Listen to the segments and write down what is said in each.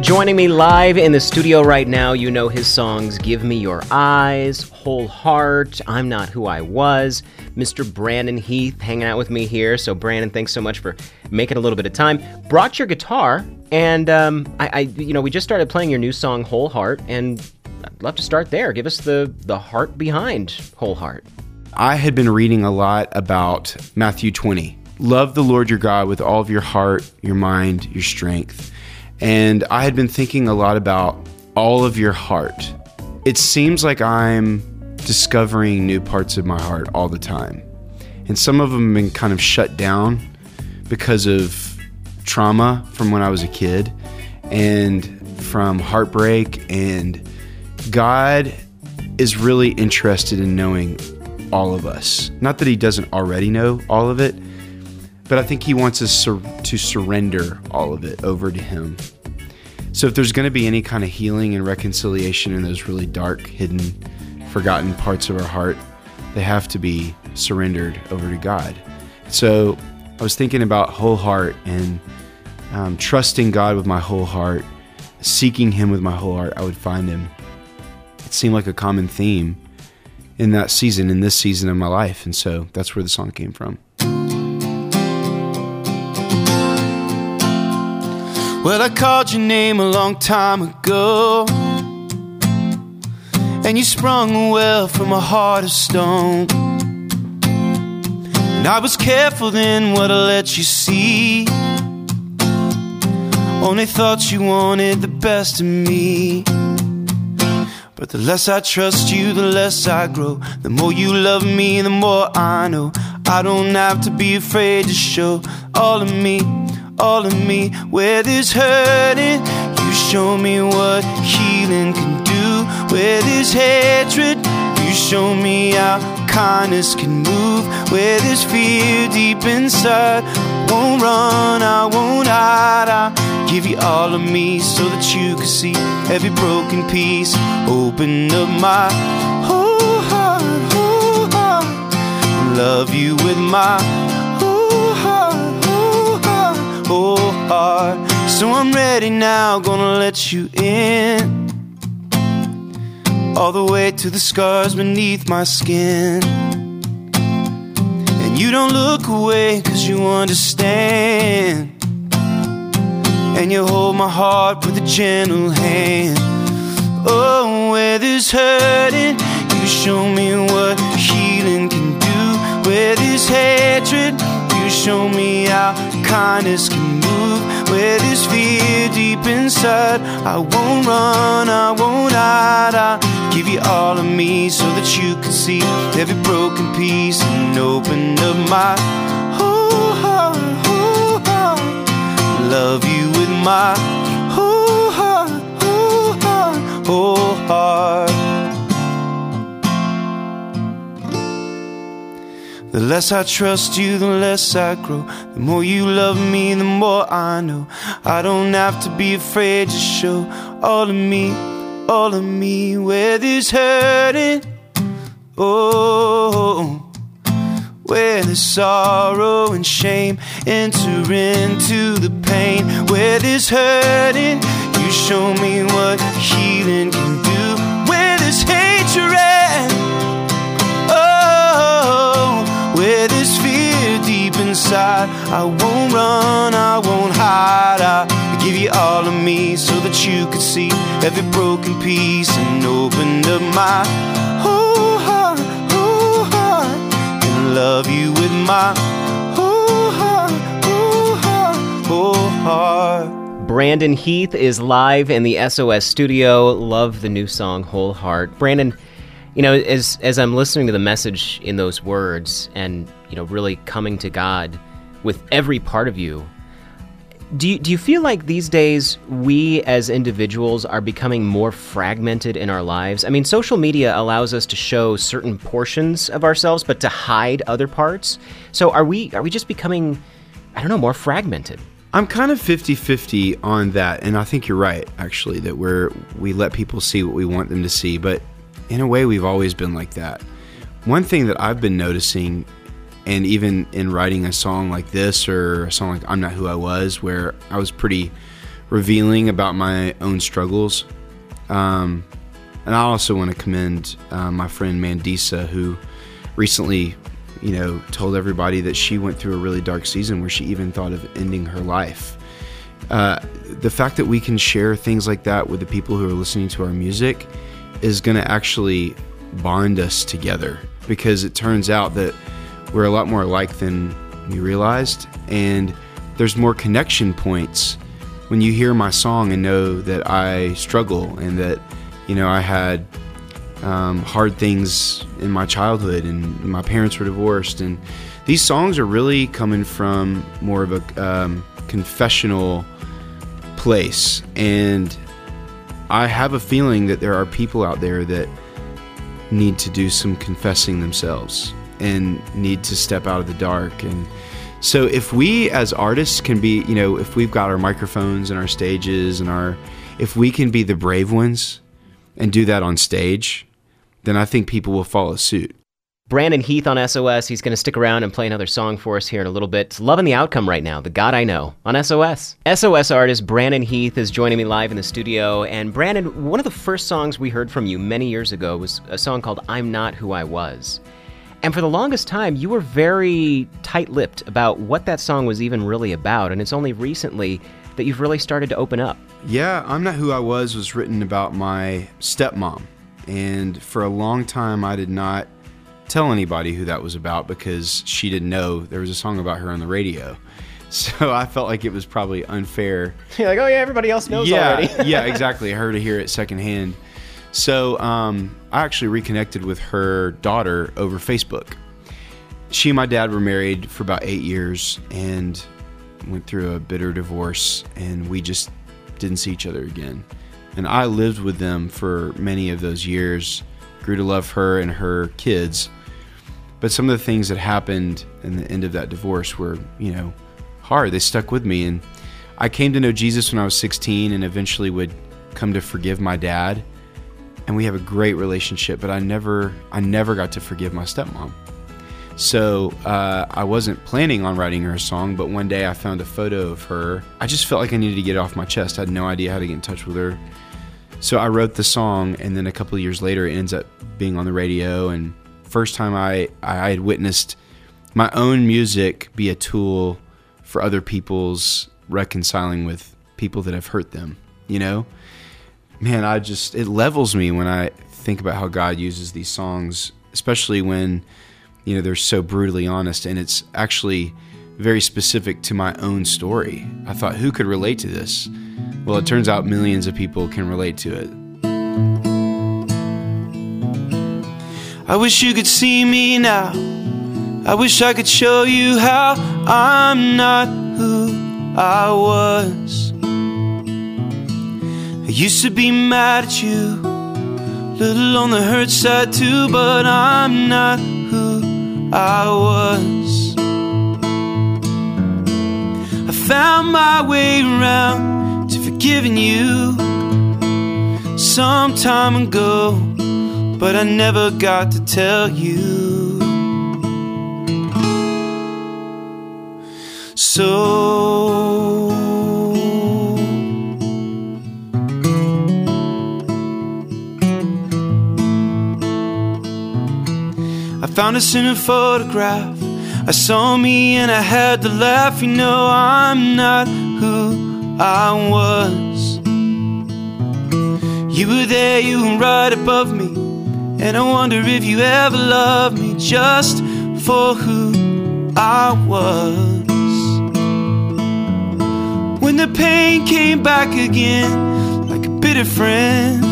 Joining me live in the studio right now, you know his songs Give Me Your Eyes, Whole Heart, I'm Not Who I Was, Mr. Brandon Heath hanging out with me here. So, Brandon, thanks so much for making a little bit of time. Brought your guitar, and um, I, I, you know, we just started playing your new song Whole Heart, and I'd love to start there. Give us the the heart behind Whole Heart. I had been reading a lot about Matthew 20. Love the Lord your God with all of your heart, your mind, your strength. And I had been thinking a lot about all of your heart. It seems like I'm discovering new parts of my heart all the time. And some of them have been kind of shut down because of trauma from when I was a kid and from heartbreak. And God is really interested in knowing all of us. Not that He doesn't already know all of it, but I think He wants us sur- to surrender all of it over to Him. So if there's going to be any kind of healing and reconciliation in those really dark, hidden, forgotten parts of our heart, they have to be surrendered over to God. So I was thinking about whole heart and um, trusting God with my whole heart, seeking Him with my whole heart, I would find Him. It seemed like a common theme in that season, in this season of my life. And so that's where the song came from. Well, I called your name a long time ago. And you sprung a well from a heart of stone. And I was careful then what I let you see. Only thought you wanted the best of me. But the less I trust you, the less I grow. The more you love me, the more I know. I don't have to be afraid to show all of me all of me where there's hurting. You show me what healing can do. Where there's hatred, you show me how kindness can move. Where there's fear deep inside, I won't run, I won't hide. I give you all of me so that you can see every broken piece. Open up my whole heart, whole heart. Love you with my whole heart. So I'm ready now, gonna let you in. All the way to the scars beneath my skin. And you don't look away, cause you understand. And you hold my heart with a gentle hand. Oh, where there's hurting, you show me what healing can do. Where there's hatred, you show me kindness can move. Where there's fear deep inside, I won't run, I won't hide. I give you all of me so that you can see every broken piece and open up my heart, less I trust you, the less I grow. The more you love me, the more I know. I don't have to be afraid to show all of me, all of me, where there's hurting. Oh, where there's sorrow and shame, enter into the pain. Where there's hurting, you show me what healing can do. I won't run, I won't hide. I give you all of me so that you can see every broken piece and open up my whole heart, whole heart, and love you with my whole heart, whole heart, whole heart. Brandon Heath is live in the SOS studio. Love the new song Whole Heart. Brandon, you know, as as I'm listening to the message in those words and, you know, really coming to God with every part of you, do you, do you feel like these days we as individuals are becoming more fragmented in our lives? I mean, social media allows us to show certain portions of ourselves but to hide other parts. So are we are we just becoming I don't know, more fragmented? I'm kind of 50-50 on that, and I think you're right, actually, that we're we let people see what we want them to see, but in a way we've always been like that. One thing that I've been noticing and even in writing a song like this or a song like I'm Not Who I Was, where I was pretty revealing about my own struggles. Um, and I also want to commend uh, my friend Mandisa, who recently, you know, told everybody that she went through a really dark season where she even thought of ending her life. Uh, the fact that we can share things like that with the people who are listening to our music is going to actually bond us together because it turns out that we're a lot more alike than we realized. And there's more connection points when you hear my song and know that I struggle and that, you know, I had um, hard things in my childhood and my parents were divorced. And these songs are really coming from more of a um, confessional place. And I have a feeling that there are people out there that need to do some confessing themselves and need to step out of the dark. And so if we as artists can be you know if we've got our microphones and our stages and our if we can be the brave ones and do that on stage then i think people will follow suit Brandon Heath on SOS. He's going to stick around and play another song for us here in a little bit. Love & The Outcome right now. The God I Know on SOS. SOS artist Brandon Heath is joining me live in the studio. And Brandon, one of the first songs we heard from you many years ago was a song called I'm Not Who I Was. And for the longest time, you were very tight lipped about what that song was even really about. And it's only recently that you've really started to open up. Yeah, I'm Not Who I Was was written about my stepmom. And for a long time, I did not tell anybody who that was about because she didn't know there was a song about her on the radio. So I felt like it was probably unfair. You're like, oh yeah, everybody else knows yeah, already. yeah, exactly. Her to hear it secondhand. So um, I actually reconnected with her daughter over Facebook. She and my dad were married for about eight years and went through a bitter divorce, and we just didn't see each other again. And I lived with them for many of those years, grew to love her and her kids but some of the things that happened in the end of that divorce were, you know, hard. They stuck with me. And I came to know Jesus when I was 16 and eventually would come to forgive my dad. And we have a great relationship, but I never, I never got to forgive my stepmom. So uh, I wasn't planning on writing her a song, but one day I found a photo of her. I just felt like I needed to get it off my chest. I had no idea how to get in touch with her. So I wrote the song, and then a couple of years later, it ends up being on the radio and first time I, I had witnessed my own music be a tool for other people's reconciling with people that have hurt them, you know? Man, I just, it levels me when I think about how God uses these songs, especially when, you know, they're so brutally honest and it's actually very specific to my own story. I thought, who could relate to this? Well, it turns out millions of people can relate to it. I wish you could see me now. I wish I could show you how I'm not who I was. I used to be mad at you, little on the hurt side too, but I'm not who I was. I found my way around to forgiving you some time ago but I never got to tell you. So. I found us in a photograph. I saw me and I had to laugh. You know, I'm not who I was. You were there, you were right above me. And I wonder if you ever loved me just for who I was. When the pain came back again, like a bitter friend,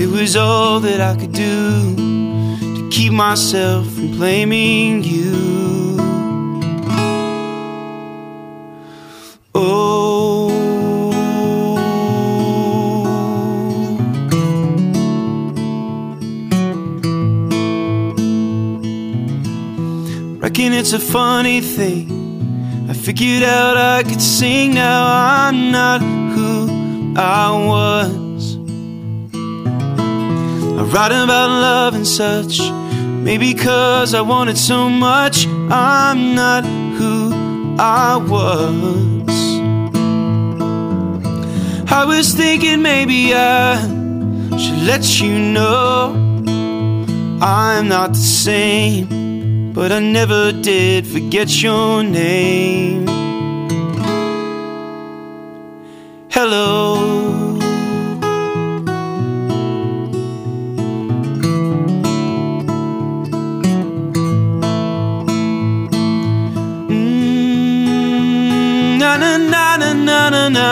it was all that I could do to keep myself from blaming you. Oh. Reckon it's a funny thing. I figured out I could sing, now I'm not who I was. I write about love and such, maybe because I wanted so much. I'm not who I was. I was thinking maybe I should let you know I'm not the same, but I never did forget your name. Hello. Mm, na na na na na na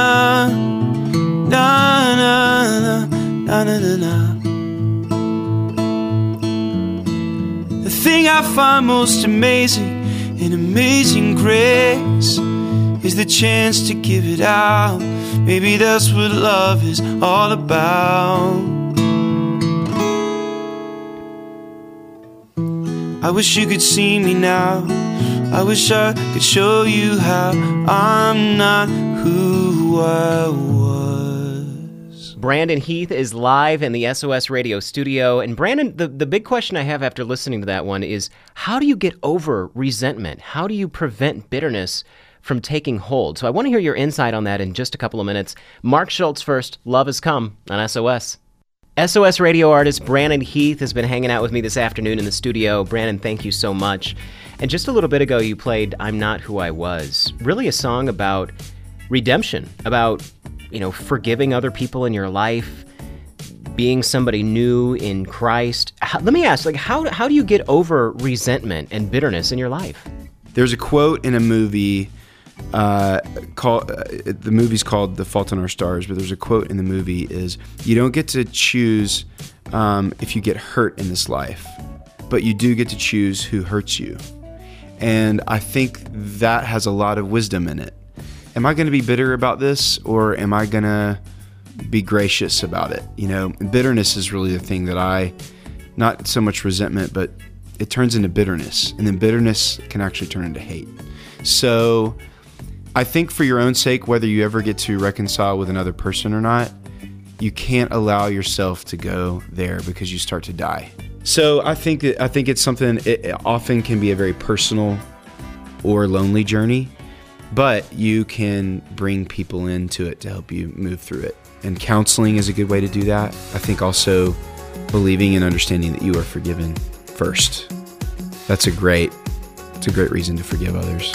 na na na na na na find most amazing in amazing grace is the chance to give it out. Maybe that's what love is all about. I wish you could see me now. I wish I could show you how I'm not who I was. Brandon Heath is live in the SOS radio studio. And Brandon, the, the big question I have after listening to that one is how do you get over resentment? How do you prevent bitterness from taking hold? So I want to hear your insight on that in just a couple of minutes. Mark Schultz first. Love has come on SOS. SOS radio artist Brandon Heath has been hanging out with me this afternoon in the studio. Brandon, thank you so much. And just a little bit ago, you played I'm Not Who I Was. Really a song about redemption, about, you know, forgiving other people in your life, being somebody new in Christ. How, let me ask, like, how, how do you get over resentment and bitterness in your life? There's a quote in a movie uh, called uh, the movie's called The Fault in Our Stars, but there's a quote in the movie is you don't get to choose um, if you get hurt in this life, but you do get to choose who hurts you. And I think that has a lot of wisdom in it. Am I going to be bitter about this or am I going to be gracious about it? You know, bitterness is really the thing that I, not so much resentment, but it turns into bitterness. And then bitterness can actually turn into hate. So I think for your own sake, whether you ever get to reconcile with another person or not, you can't allow yourself to go there because you start to die. So I think I think it's something. It often can be a very personal or lonely journey, but you can bring people into it to help you move through it. And counseling is a good way to do that. I think also believing and understanding that you are forgiven first. That's a great. It's a great reason to forgive others.